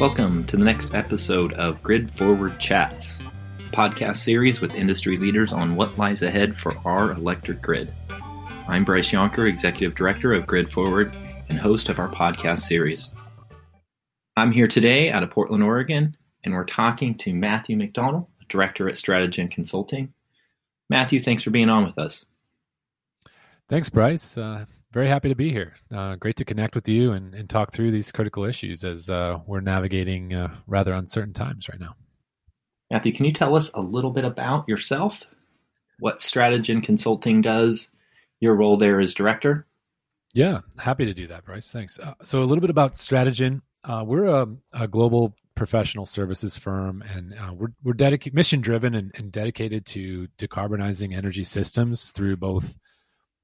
Welcome to the next episode of Grid Forward Chats, podcast series with industry leaders on what lies ahead for our electric grid. I'm Bryce Yonker, Executive Director of Grid Forward and host of our podcast series. I'm here today out of Portland, Oregon, and we're talking to Matthew McDonald, Director at Strategen Consulting. Matthew, thanks for being on with us. Thanks, Bryce. Uh, very happy to be here. Uh, great to connect with you and, and, talk through these critical issues as uh, we're navigating uh, rather uncertain times right now. Matthew, can you tell us a little bit about yourself? What Strategen Consulting does, your role there as director? Yeah, happy to do that, Bryce. Thanks. Uh, so, a little bit about Strategen. Uh, we're a, a, global professional services firm, and uh, we're we're dedicated, mission driven, and, and dedicated to decarbonizing energy systems through both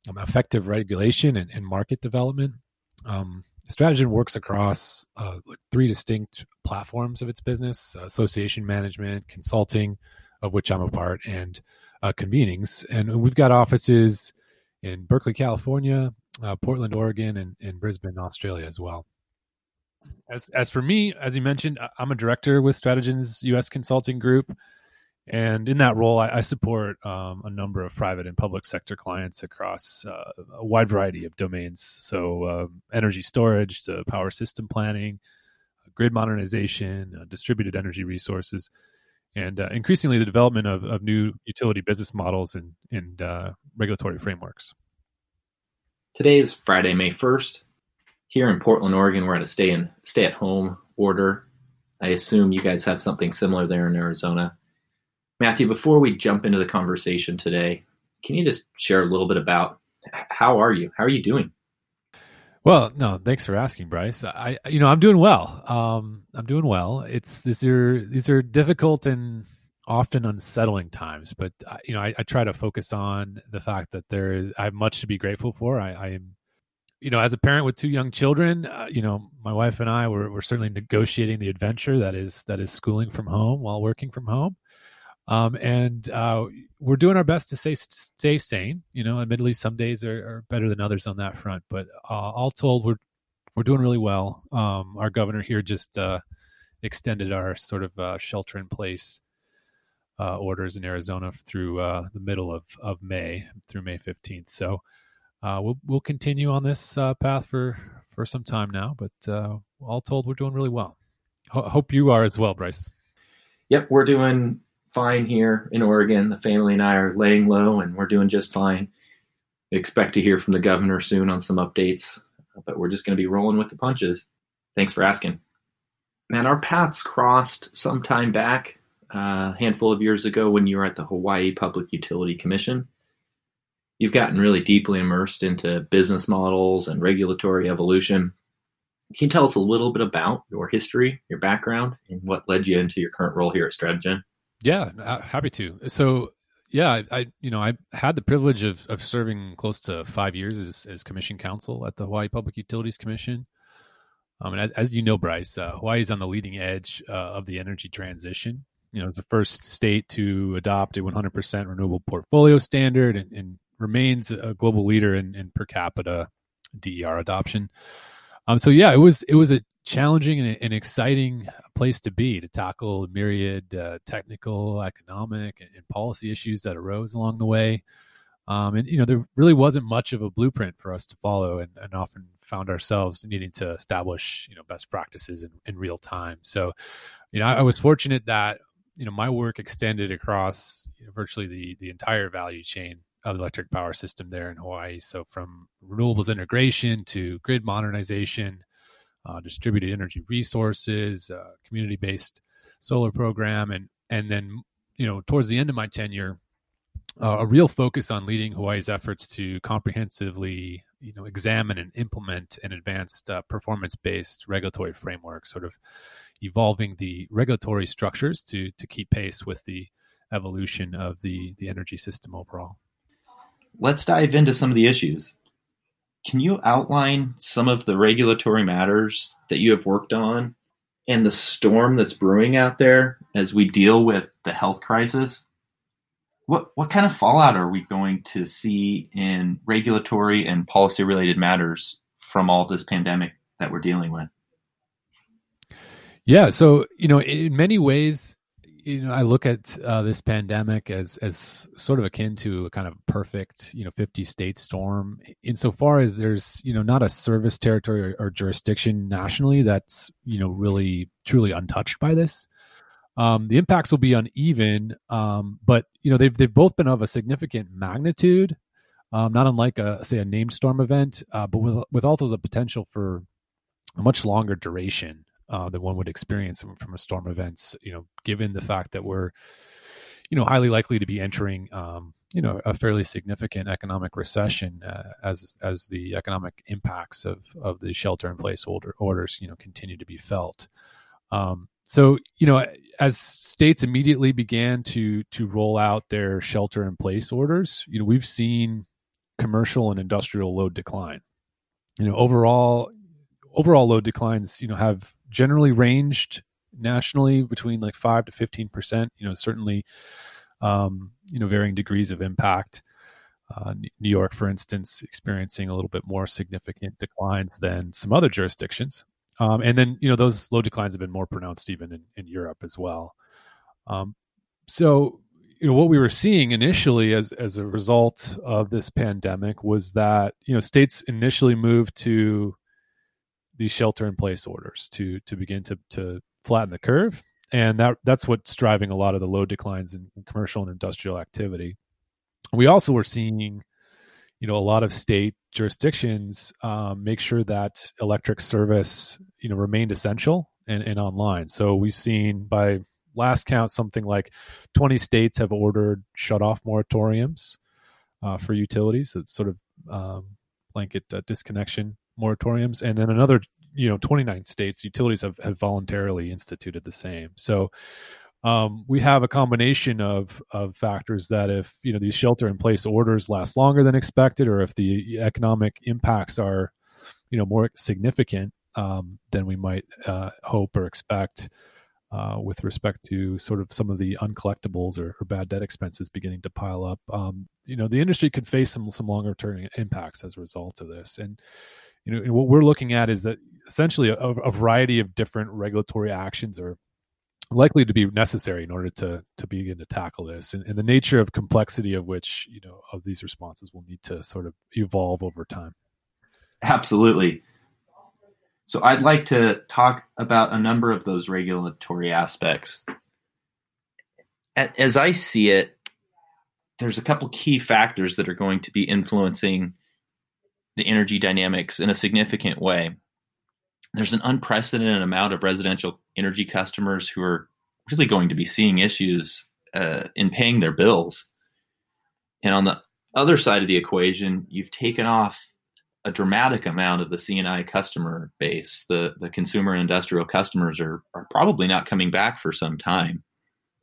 um, effective regulation and, and market development. Um, works across uh, three distinct platforms of its business: uh, association management, consulting, of which I'm a part, and uh, convenings. And we've got offices in Berkeley, California, uh, Portland, Oregon, and, and Brisbane, Australia, as well. As as for me, as you mentioned, I'm a director with Strategen's U.S. Consulting Group. And in that role, I, I support um, a number of private and public sector clients across uh, a wide variety of domains. So, uh, energy storage, to power system planning, grid modernization, uh, distributed energy resources, and uh, increasingly the development of, of new utility business models and, and uh, regulatory frameworks. Today is Friday, May 1st. Here in Portland, Oregon, we're at a stay in stay at home order. I assume you guys have something similar there in Arizona. Matthew, before we jump into the conversation today, can you just share a little bit about how are you? How are you doing? Well, no, thanks for asking, Bryce. I, you know, I'm doing well. Um, I'm doing well. It's these are these are difficult and often unsettling times, but uh, you know, I, I, try to focus on the fact that there is I have much to be grateful for. I, I am, you know, as a parent with two young children, uh, you know, my wife and I were, were certainly negotiating the adventure that is that is schooling from home while working from home. Um, and uh, we're doing our best to stay stay sane. You know, admittedly, some days are, are better than others on that front, but uh, all told, we're we're doing really well. Um, our governor here just uh, extended our sort of uh, shelter in place uh, orders in Arizona through uh, the middle of, of May through May fifteenth. So we'll we'll continue on this path for for some time now. But all told, we're doing really well. Ho- hope you are as well, Bryce. Yep, we're doing fine here in Oregon. The family and I are laying low and we're doing just fine. expect to hear from the governor soon on some updates, but we're just going to be rolling with the punches. Thanks for asking. Man, our paths crossed some time back, uh, a handful of years ago when you were at the Hawaii Public Utility Commission. You've gotten really deeply immersed into business models and regulatory evolution. Can you tell us a little bit about your history, your background, and what led you into your current role here at Strategen? Yeah, happy to. So, yeah, I, I, you know I had the privilege of of serving close to five years as, as commission counsel at the Hawaii Public Utilities Commission. Um, and as, as you know, Bryce, uh, Hawaii is on the leading edge uh, of the energy transition. You know, it's the first state to adopt a 100% renewable portfolio standard and, and remains a global leader in, in per capita DER adoption. Um, so yeah, it was it was a challenging and an exciting place to be to tackle myriad uh, technical, economic, and policy issues that arose along the way. Um, and you know, there really wasn't much of a blueprint for us to follow, and, and often found ourselves needing to establish you know best practices in, in real time. So, you know, I, I, was fortunate that you know my work extended across you know, virtually the the entire value chain of the electric power system there in Hawaii. So, from renewables integration to grid modernization uh, distributed energy resources, uh, community based solar program, and and then you know towards the end of my tenure, uh, a real focus on leading Hawaii's efforts to comprehensively you know examine and implement an advanced uh, performance based regulatory framework, sort of evolving the regulatory structures to to keep pace with the evolution of the the energy system overall. Let's dive into some of the issues can you outline some of the regulatory matters that you have worked on and the storm that's brewing out there as we deal with the health crisis? What what kind of fallout are we going to see in regulatory and policy related matters from all this pandemic that we're dealing with? Yeah, so you know, in many ways, you know, I look at uh, this pandemic as as sort of akin to a kind of perfect, you know, fifty state storm. Insofar as there's, you know, not a service territory or, or jurisdiction nationally that's, you know, really truly untouched by this. Um, the impacts will be uneven, um, but you know they've they've both been of a significant magnitude, um, not unlike a say a named storm event, uh, but with with also the potential for a much longer duration uh, than one would experience from, from a storm events. You know, given the fact that we're you know highly likely to be entering um, you know a fairly significant economic recession uh, as as the economic impacts of of the shelter in place order, orders you know continue to be felt. Um, so you know as states immediately began to to roll out their shelter in place orders you know we've seen commercial and industrial load decline you know overall overall load declines you know have generally ranged nationally between like 5 to 15 percent you know certainly um, you know varying degrees of impact uh, New York, for instance, experiencing a little bit more significant declines than some other jurisdictions. Um, and then, you know, those low declines have been more pronounced even in, in Europe as well. Um, so, you know, what we were seeing initially as, as a result of this pandemic was that, you know, states initially moved to these shelter in place orders to, to begin to, to flatten the curve. And that, that's what's driving a lot of the low declines in, commercial and industrial activity. We also were seeing, you know, a lot of state jurisdictions um, make sure that electric service you know remained essential and, and online so we've seen by last count something like 20 states have ordered shut off moratoriums uh, for utilities it's sort of um, blanket uh, disconnection moratoriums and then another you know 29 states utilities have, have voluntarily instituted the same so um, we have a combination of of factors that if you know these shelter in place orders last longer than expected, or if the economic impacts are you know more significant um, than we might uh, hope or expect. Uh, with respect to sort of some of the uncollectibles or, or, bad debt expenses beginning to pile up, um, you know, the industry could face some some longer term impacts as a result of this. And you know, what we're looking at is that essentially a, a variety of different regulatory actions are likely to be necessary in order to to begin to tackle this. And, and, the nature of complexity of which you know of these responses will need to sort of evolve over time. Absolutely. So i'd like to talk about a number of those regulatory aspects. As i see it there's a couple key factors that are going to be influencing the energy dynamics in a significant way there's an unprecedented amount of residential energy customers who are really going to be seeing issues uh, in paying their bills. And on the other side of the equation, you've taken off a dramatic amount of the C&I customer base. The the consumer and industrial customers are are probably not coming back for some time.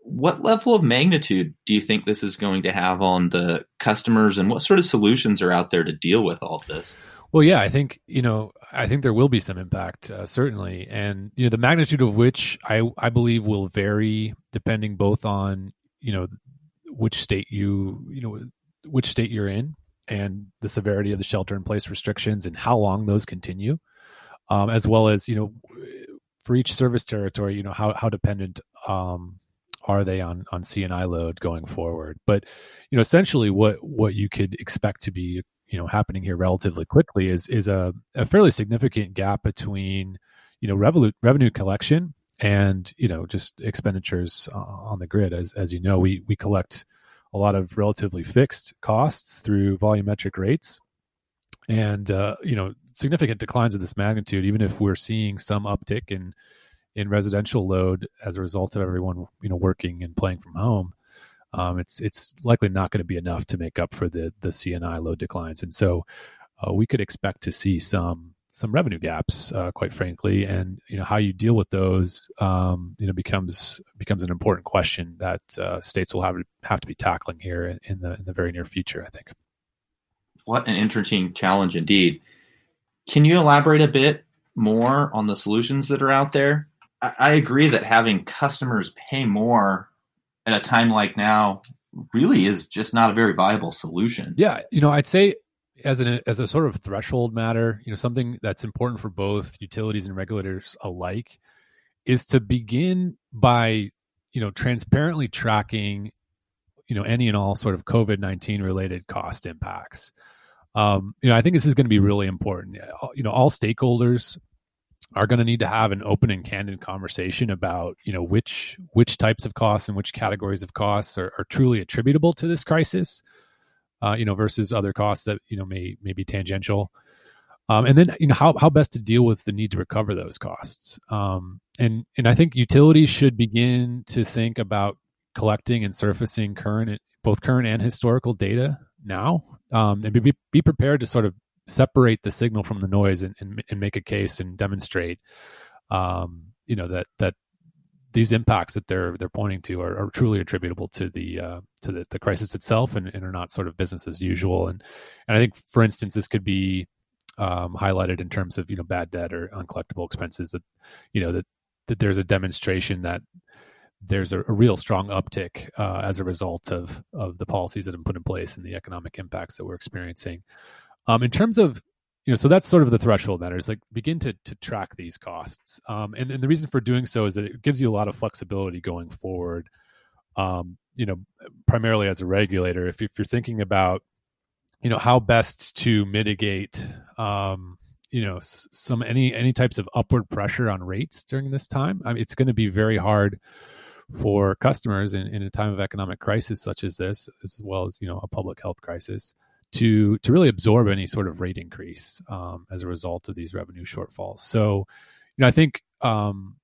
What level of magnitude do you think this is going to have on the customers, and what sort of solutions are out there to deal with all of this? Well, yeah, I think you know, I think there will be some impact, uh, certainly, and you know, the magnitude of which I I believe will vary depending both on you know which state you you know which state you're in and the severity of the shelter in place restrictions and how long those continue, um, as well as you know for each service territory, you know how how dependent um, are they on on C&I load going forward. But you know, essentially, what what you could expect to be you know happening here relatively quickly is is a, a fairly significant gap between you know revenue revenue collection and you know just expenditures uh, on the grid as as you know we we collect a lot of relatively fixed costs through volumetric rates and uh, you know significant declines of this magnitude even if we're seeing some uptick in in residential load as a result of everyone you know working and playing from home um, it's it's likely not going to be enough to make up for the the C&I load declines, and so uh, we could expect to see some some revenue gaps, uh, quite frankly, and you know how you deal with those, um, you know, becomes becomes an important question that uh, states will have have to be tackling here in the in the very near future. I think. What an interesting challenge indeed. Can you elaborate a bit more on the solutions that are out there? I, agree that having customers pay more at a time like now really is just not a very viable solution. Yeah, you know, I'd say as an as a sort of threshold matter, you know, something that's important for both utilities and regulators alike is to begin by you know transparently tracking you know any and all sort of COVID nineteen related cost impacts. Um, you know, I think this is going to be really important. You know, all stakeholders are going to need to have an open and candid conversation about you know which which types of costs and which categories of costs are, are truly attributable to this crisis uh, you know versus other costs that you know may may be tangential. Um, and then you know how, how best to deal with the need to recover those costs. Um, and and i think utilities should begin to think about collecting and surfacing current both current and historical data now um, and be, be prepared to sort of separate the signal from the noise and, and, and make a case and demonstrate um, you know that that these impacts that they're they're pointing to are, are truly attributable to the uh, to the, the crisis itself and, and, are not sort of business as usual and and I think for instance this could be um, highlighted in terms of you know bad debt or uncollectible expenses that you know that that there's a demonstration that there's a, a real strong uptick uh, as a result of of the policies that have been put in place and the economic impacts that we're experiencing. Um, in terms of you know, so that's sort of the threshold matters. Like begin to to track these costs, um, and and the reason for doing so is that it gives you a lot of flexibility going forward. Um, you know, primarily as a regulator, if if you're thinking about, you know, how best to mitigate, um, you know, some any any types of upward pressure on rates during this time, I mean, it's going to be very hard for customers in, in a time of economic crisis such as this, as well as you know a public health crisis to to really absorb any sort of rate increase um, as a result of these revenue shortfalls. So, you know, I think um,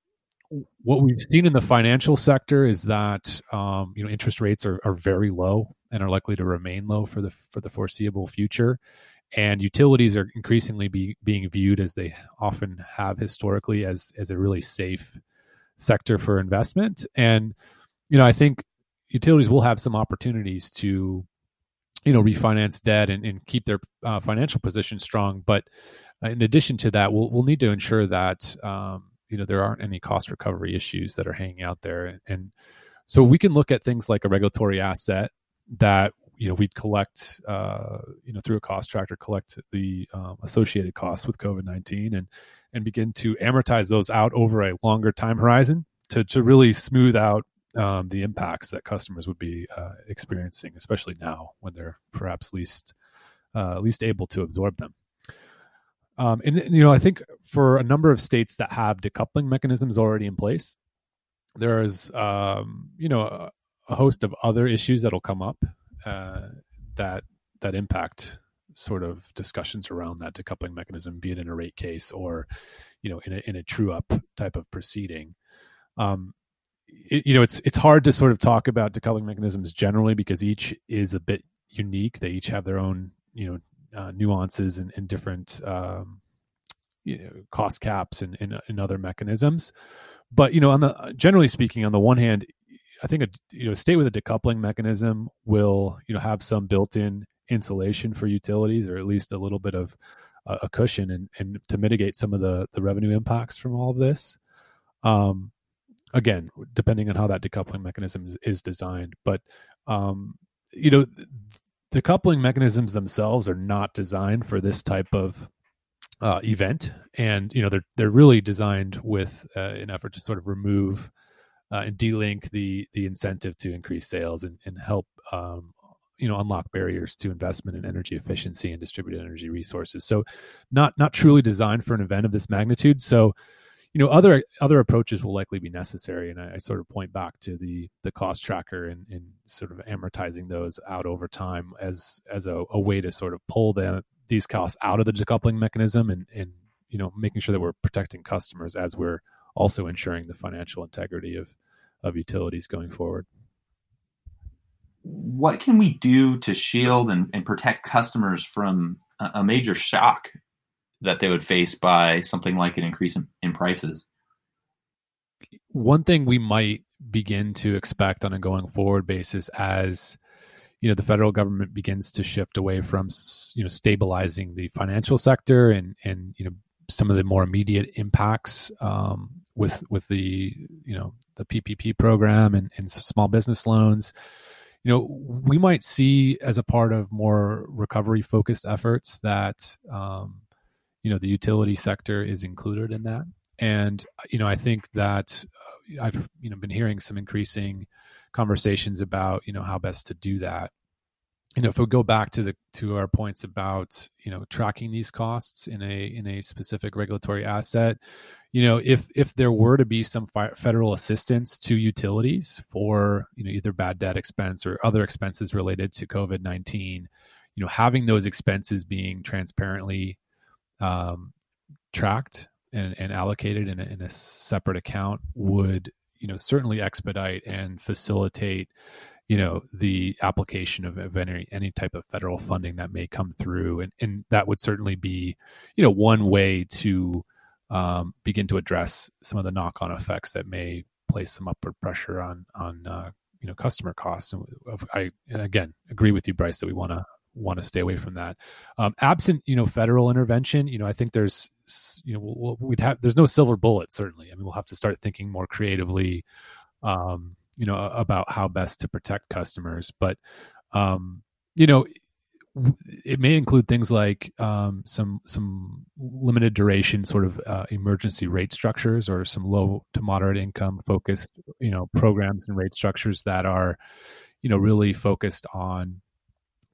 what we've seen in the financial sector is that um, you know interest rates are, are very low and are likely to remain low for the for the foreseeable future. And utilities are increasingly be, being viewed as they often have historically as as a really safe sector for investment. And you know, I think utilities will have some opportunities to you know refinance debt and, and keep their uh, financial position strong. But uh, in addition to that we'll, we'll need to ensure that um, you know there aren't any cost recovery issues that are hanging out there. And, so we can look at things like a regulatory asset that you know we'd collect uh, you know through a cost tracker collect the um, associated costs with covid-19 and and begin to amortize those out over a longer time horizon to to really smooth out um, the impacts that customers would be uh, experiencing, especially now when they're perhaps least uh, least able to absorb them. Um, and you know, I think for a number of states that have decoupling mechanisms already in place, there is um, you know a, a, host of other issues that'll come up uh, that that impact sort of discussions around that decoupling mechanism, be it in a rate case or you know in a in a true up type of proceeding. Um, it, you know it's it's hard to sort of talk about decoupling mechanisms generally because each is a bit unique. They each have their own you know uh, nuances and, and different um, you know, cost caps and, and, and other mechanisms. But you know, on the generally speaking, on the one hand, I think a you know state with a decoupling mechanism will you know have some built-in insulation for utilities, or at least a little bit of uh, a cushion, and and to mitigate some of the the revenue impacts from all of this. Um, again, depending on how that decoupling mechanism is, is designed. But um, you know, decoupling mechanisms themselves are not designed for this type of uh, event, and you know they're they're really designed with uh, an effort to sort of remove uh, and delink the the incentive to increase sales and, and help um, you know unlock barriers to investment in energy efficiency and distributed energy resources. So, not not truly designed for an event of this magnitude. So you know other other approaches will likely be necessary. And I, I, sort of point back to the the cost tracker and, and sort of amortizing those out over time as as a, a way to sort of pull the these costs out of the decoupling mechanism and and you know making sure that we're protecting customers as we're also ensuring the financial integrity of of utilities going forward. What can we do to shield and, and protect customers from a, a major shock that they would face by something like an increase in, in prices. One thing we might begin to expect on a going forward basis as you know the federal government begins to shift away from you know stabilizing the financial sector and and you know some of the more immediate impacts um, with with the you know the PPP program and, and small business loans you know we might see as a part of more recovery focused efforts that um, you know the utility sector is included in that And you know, I think that uh, I've you know been hearing some increasing conversations about you know how best to do that. You know, if we go back to the to our points about you know tracking these costs in a in a specific regulatory asset, you know if if there were to be some federal assistance to utilities for you know either bad debt expense or other expenses related to COVID nineteen, you know having those expenses being transparently um, tracked and, and allocated in a, in a separate account would you know certainly expedite and facilitate you know the application of, of any any type of federal funding that may come through. And and that would certainly be you know one way to um, begin to address some of the knock on effects that may place some upward pressure on on uh, you know customer costs. And I and again agree with you Bryce that we want to want to stay away from that. Um, absent, you know, federal intervention, you know, I think there's, you know, we'll, we'd have there's no silver bullet. Certainly, I mean, we'll have to start thinking more creatively, um, you know, about how best to protect customers. But, um, you know, it may include things like um, some some limited duration sort of uh, emergency rate structures or some low to moderate income focused you know programs and rate structures that are you know really focused on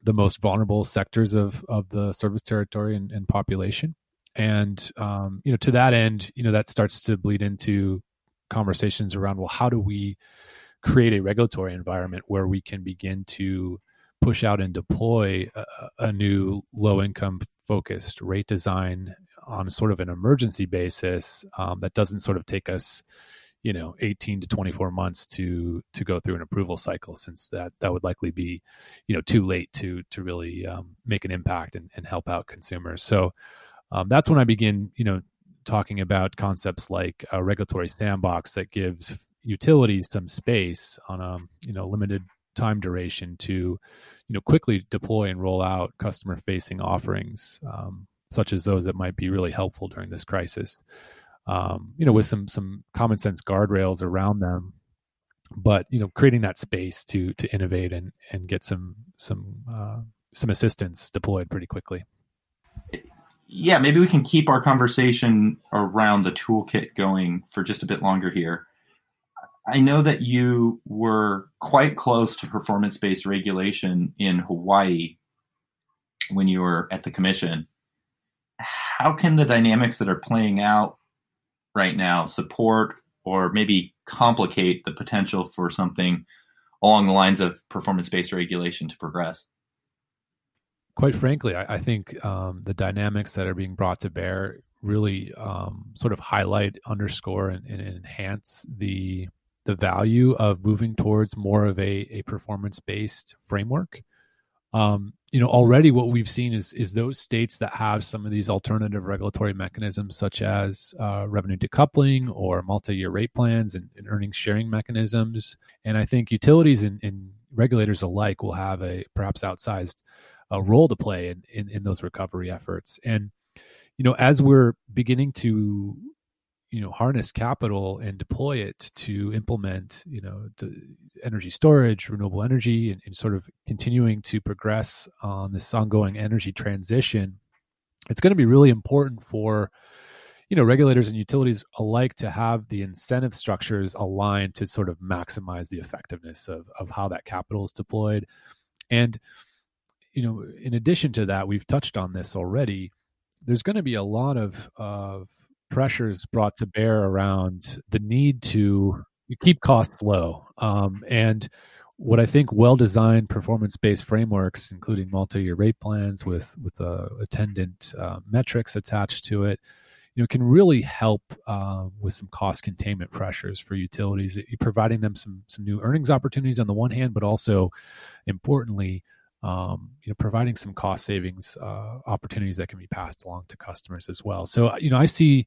the most vulnerable sectors of of the service territory and, and population. And um, you know, to that end, you know, that starts to bleed into conversations around well, how do we create a regulatory environment where we can begin to push out and deploy a, a new low income focused rate design on sort of an emergency basis um, that doesn't sort of take us you know 18 to 24 months to to go through an approval cycle since that that would likely be you know too late to to really um, make an impact and, and help out consumers. So um, that's when i begin you know talking about concepts like a regulatory sandbox that gives utilities some space on a you know limited time duration to you know quickly deploy and roll out customer facing offerings um, such as those that might be really helpful during this crisis um, you know, with some some common sense guardrails around them. But you know, creating that space to to innovate and and get some some uh, some assistance deployed pretty quickly. Yeah, maybe we can keep our conversation around the toolkit going for just a bit longer here. I know that you were quite close to performance based regulation in Hawaii when you were at the commission. How can the dynamics that are playing out right now support or maybe complicate the potential for something along the lines of performance based regulation to progress? Quite frankly, I, I think um, the dynamics that are being brought to bear really um, sort of highlight, underscore, and, and, enhance the the value of moving towards more of a, a performance based framework. Um, you know already what we've seen is is those states that have some of these alternative regulatory mechanisms such as uh, revenue decoupling or multi-year rate plans and, and, earnings sharing mechanisms. And i think utilities and, and, regulators alike will have a perhaps outsized uh, role to play in, in, in those recovery efforts. And you know as we're beginning to you know harness capital and deploy it to implement you know energy storage renewable energy and, and, sort of continuing to progress on this ongoing energy transition. It's going to be really important for you know regulators and utilities alike to have the incentive structures aligned to sort of maximize the effectiveness of, of how that capital is deployed. And you know in addition to that we've touched on this already there's going to be a lot of of pressures brought to bear around the need to keep costs low. Um, and what I think well-designed performance-based frameworks, including multi-year rate plans with with uh, attendant uh, metrics attached to it, you know, can really help uh, with some cost containment pressures for utilities, providing them some some new earnings opportunities on the one hand, but also importantly, um, you know, providing some cost savings uh, opportunities that can be passed along to customers as well. So, you know, I see,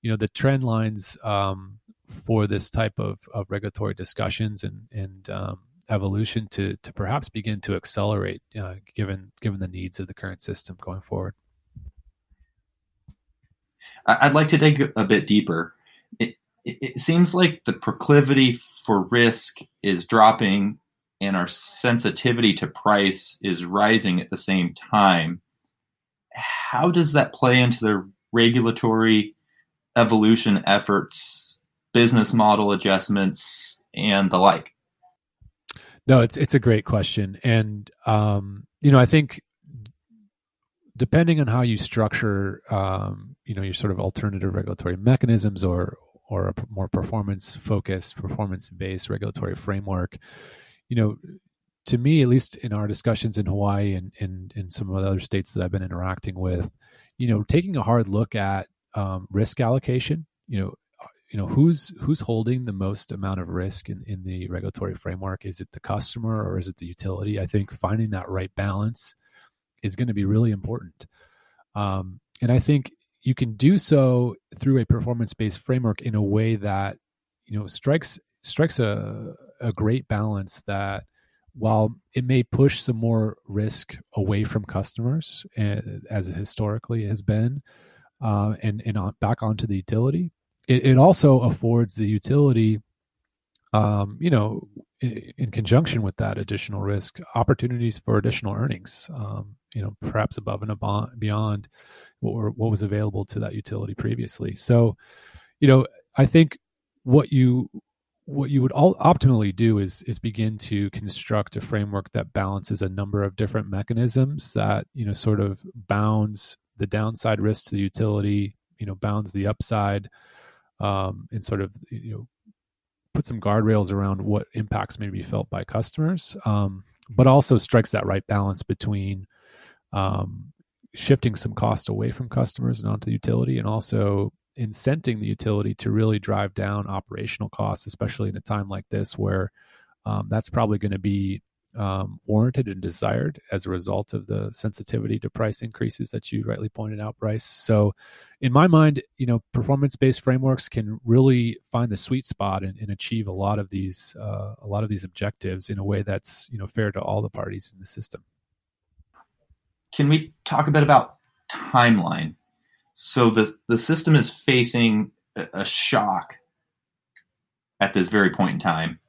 you know, the trend lines um, for this type of, of regulatory discussions and and um, evolution to to perhaps begin to accelerate, uh, given given the needs of the current system going forward. I'd like to dig a bit deeper. It, it, it seems like the proclivity for risk is dropping and our sensitivity to price is rising at the same time, how does that play into the regulatory evolution efforts, business model adjustments, and the like? No, it's it's a great question, and um, you know, I think depending on how you structure, um, you know, your sort of alternative regulatory mechanisms or or a more performance focused, performance based regulatory framework, you know, to me, at least in our discussions in Hawaii and in in some of the other states that I've been interacting with, you know, taking a hard look at um, risk allocation, you know, you know who's who's holding the most amount of risk in, in the regulatory framework? Is it the customer or is it the utility? I think finding that right balance is going to be really important. Um, and i think you can do so through a performance based framework in a way that you know strikes strikes a, a great balance that while it may push some more risk away from customers eh, as historically has been uh, and and on, back onto the utility it, it also affords the utility um, you know in, in, conjunction with that additional risk opportunities for additional earnings um, you know perhaps above and beyond what, were, what was available to that utility previously. So you know i think what you what you would all optimally do is is begin to construct a framework that balances a number of different mechanisms that you know sort of bounds the downside risk to the utility you know bounds the upside um, and sort of you know put some guardrails around what impacts may be felt by customers, um, but also strikes that right balance between um, shifting some cost away from customers and onto the utility, and also incenting the utility to really drive down operational costs, especially in a time like this where um, that's probably going to be um, warranted and desired as a result of the sensitivity to price increases that you rightly pointed out, Bryce. So, in my mind, you know, performance-based frameworks can really find the sweet spot and, and achieve a lot of these uh, a lot of these objectives in a way that's you know fair to all the parties in the system. Can we talk a bit about timeline? So the the system is facing a shock at this very point in time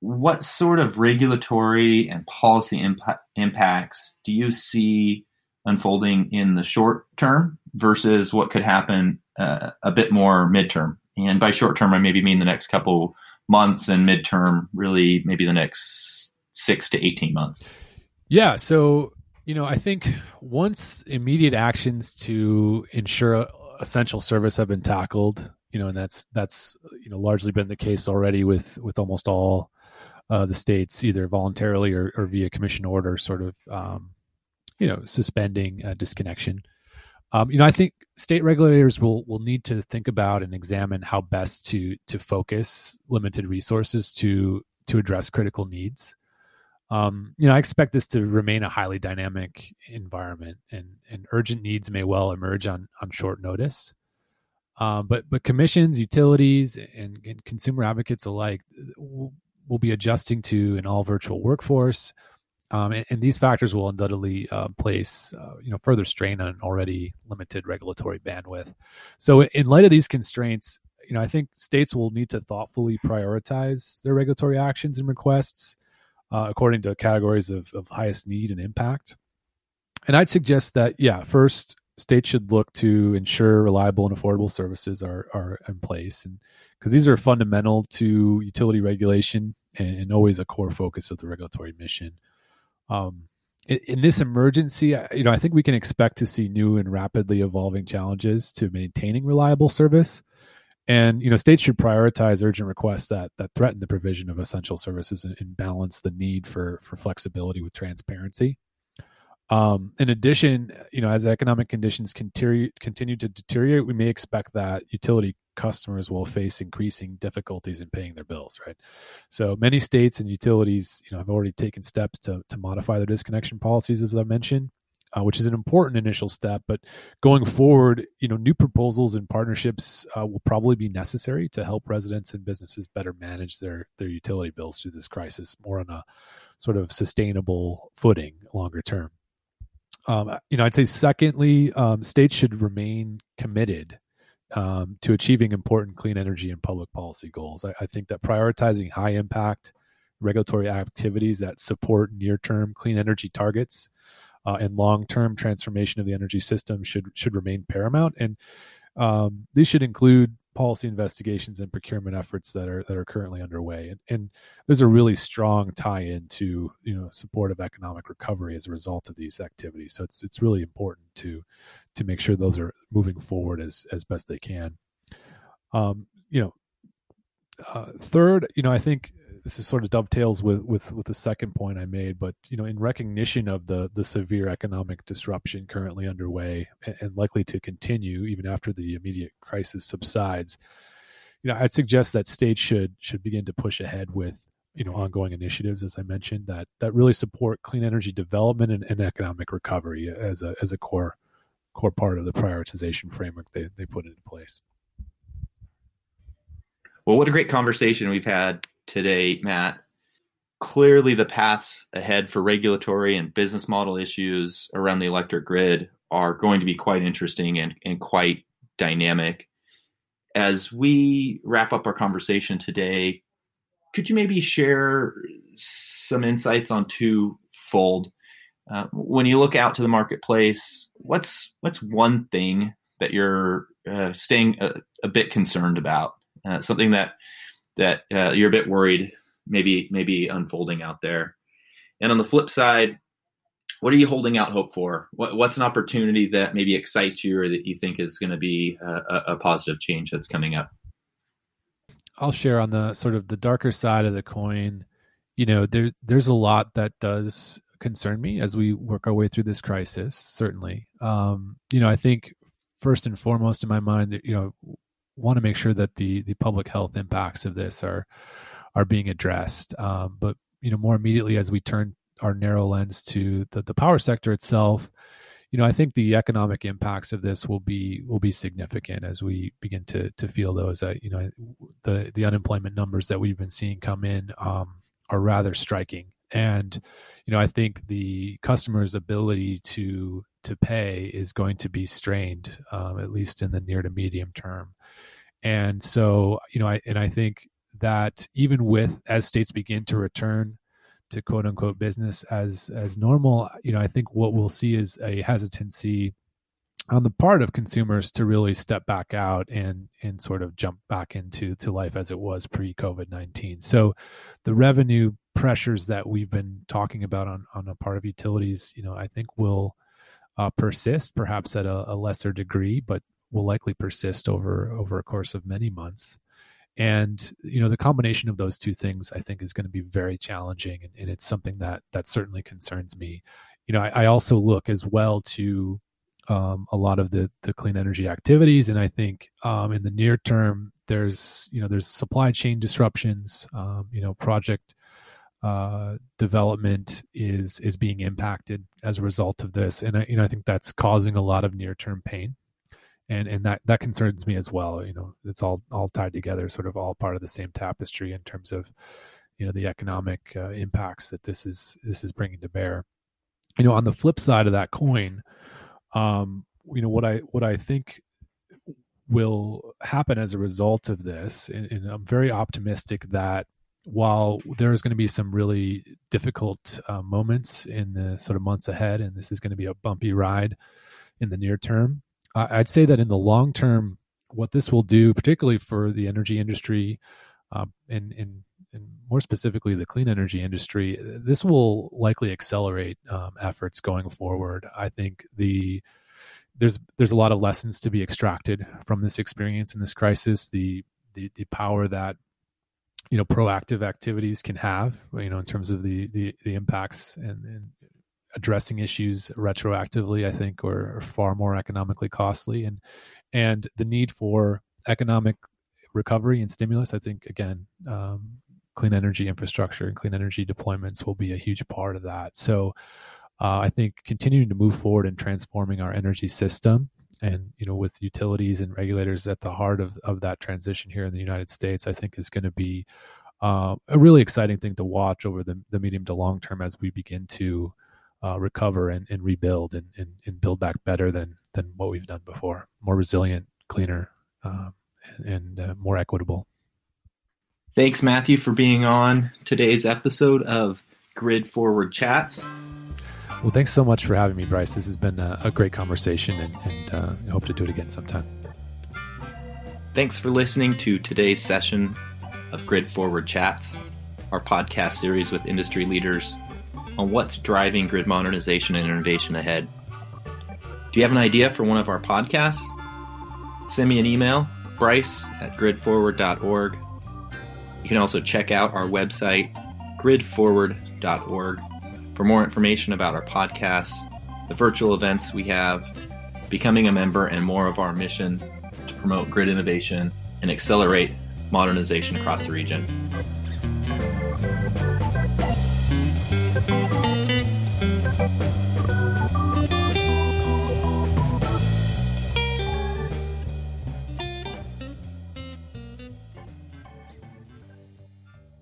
what sort of regulatory and policy impa- impacts do you see unfolding in the short term versus what could happen uh, a bit more midterm? And by short term, I maybe mean the next couple months, and midterm, really maybe the next six to 18 months. Yeah. So, you know, I think once immediate actions to ensure essential service have been tackled, you know, and that's that's you know largely been the case already with with almost all uh, the states either voluntarily or, or, via commission order, sort of, um, you know, suspending uh, disconnection. Um, you know, I think state regulators will will need to think about and examine how best to to focus limited resources to to address critical needs. Um, you know, I expect this to remain a highly dynamic environment, and and urgent needs may well emerge on on short notice. Um, but but commissions, utilities, and, and consumer advocates alike will, will be adjusting to an all virtual workforce. Um, and, and, these factors will undoubtedly uh, place uh, you know further strain on an already limited regulatory bandwidth. So, in light of these constraints, you know I think states will need to thoughtfully prioritize their regulatory actions and requests uh, according to categories of, of highest need and impact. And I'd suggest that yeah, first states should look to ensure reliable and affordable services are are in place and because these are fundamental to utility regulation and, and, always a core focus of the regulatory mission. Um, in, in, this emergency, you know, I think we can expect to see new and rapidly evolving challenges to maintaining reliable service. And you know, states should prioritize urgent requests that that threaten the provision of essential services and, and balance the need for for flexibility with transparency. Um, in addition, you know, as economic conditions continue continue to deteriorate, we may expect that utility customers will face increasing difficulties in paying their bills. Right. So many states and utilities, you know, have already taken steps to to modify their disconnection policies, as I mentioned, uh, which is an important initial step. But going forward, you know, new proposals and partnerships uh, will probably be necessary to help residents and businesses better manage their their utility bills through this crisis, more on a sort of sustainable footing longer term. Um, you know, I'd say secondly, um, states should remain committed um, to achieving important clean energy and public policy goals. I, I think that prioritizing high impact regulatory activities that support near term clean energy targets uh, and long term transformation of the energy system should should remain paramount. And Um, these should include policy investigations and procurement efforts that are that are currently underway. And, and there's a really strong tie-in to you know support of economic recovery as a result of these activities. So it's it's really important to to make sure those are moving forward as as best they can. Um, you know, uh, third, you know, I think this is sort of dovetails with with with the second point I made, but you know, in recognition of the the severe economic disruption currently underway and, likely to continue even after the immediate crisis subsides, you know, I'd suggest that states should should begin to push ahead with you know ongoing initiatives, as I mentioned, that that really support clean energy development and, and economic recovery as a as a core core part of the prioritization framework they they put into place. Well, what a great conversation we've had today, Matt. Clearly, the paths ahead for regulatory and business model issues around the electric grid are going to be quite interesting and, and quite dynamic. As we wrap up our conversation today, could you maybe share some insights on twofold? Uh, when you look out to the marketplace, what's what's one thing that you're uh, staying a, a, bit concerned about? Uh, something that that uh, you're a bit worried maybe maybe unfolding out there. And on the flip side, what are you holding out hope for? What, what's an opportunity that maybe excites you or that you think is going to be a, a positive change that's coming up? I'll share on the sort of the darker side of the coin. You know, there there's a lot that does concern me as we work our way through this crisis. Certainly, um, you know, I think first and foremost in my mind, you know, want to make sure that the the public health impacts of this are are being addressed. Um, but you know, more immediately as we turn our narrow lens to the, the power sector itself, you know, I think the economic impacts of this will be will be significant as we begin to to feel those. Uh, you know, the the unemployment numbers that we've been seeing come in um, are rather striking, and you know, I think the customer's ability to to pay is going to be strained, um, at least in the near to medium term. And so, you know, I and I think that even with as states begin to return to quote unquote business as as normal, you know, I think what we'll see is a hesitancy on the part of consumers to really step back out and and sort of jump back into to life as it was pre COVID nineteen. So, the revenue pressures that we've been talking about on on a part of utilities, you know, I think will uh, persist, perhaps at a, a lesser degree, but will likely persist over over a course of many months. And you know the combination of those two things i think is going to be very challenging and, and, it's something that that certainly concerns me. You know i, I also look as well to um, a lot of the the clean energy activities and i think um, in the near term there's you know there's supply chain disruptions um, you know project uh, development is is being impacted as a result of this. And I, you know i think that's causing a lot of near term pain and and that that concerns me as well you know it's all all tied together sort of all part of the same tapestry in terms of you know the economic uh, impacts that this is this is bringing to bear. You know on the flip side of that coin um you know what i what i think will happen as a result of this and, and i'm very optimistic that while there's going to be some really difficult uh, moments in the sort of months ahead and this is going to be a bumpy ride in the near term I'd say that in the long term, what this will do, particularly for the energy industry, um, and, and, and more specifically the clean energy industry, this will likely accelerate um, efforts going forward. I think the there's there's a lot of lessons to be extracted from this experience and this crisis. The the, the power that you know proactive activities can have, you know, in terms of the the, the impacts and, and addressing issues retroactively, I think, are, far more economically costly, and and the need for economic recovery and stimulus. I think again, um, clean energy infrastructure and clean energy deployments will be a huge part of that. So, uh, I think continuing to move forward and transforming our energy system, and you know, with utilities and regulators at the heart of of that transition here in the United States, I think is going to be uh, a really exciting thing to watch over the, the medium to long term as we begin to uh, recover and, and rebuild and, and, and, build back better than than what we've done before. More resilient, cleaner, um, and uh, more equitable. Thanks, Matthew, for being on today's episode of Grid Forward Chats. Well, thanks so much for having me, Bryce. This has been a, a great conversation, and, and uh, I hope to do it again sometime. Thanks for listening to today's session of Grid Forward Chats, our podcast series with industry leaders on what's driving grid modernization and innovation ahead. Do you have an idea for one of our podcasts? Send me an email, bryce at gridforward.org. You can also check out our website, gridforward.org, for more information about our podcasts, the virtual events we have, becoming a member, and more of our mission to promote grid innovation and accelerate modernization across the region.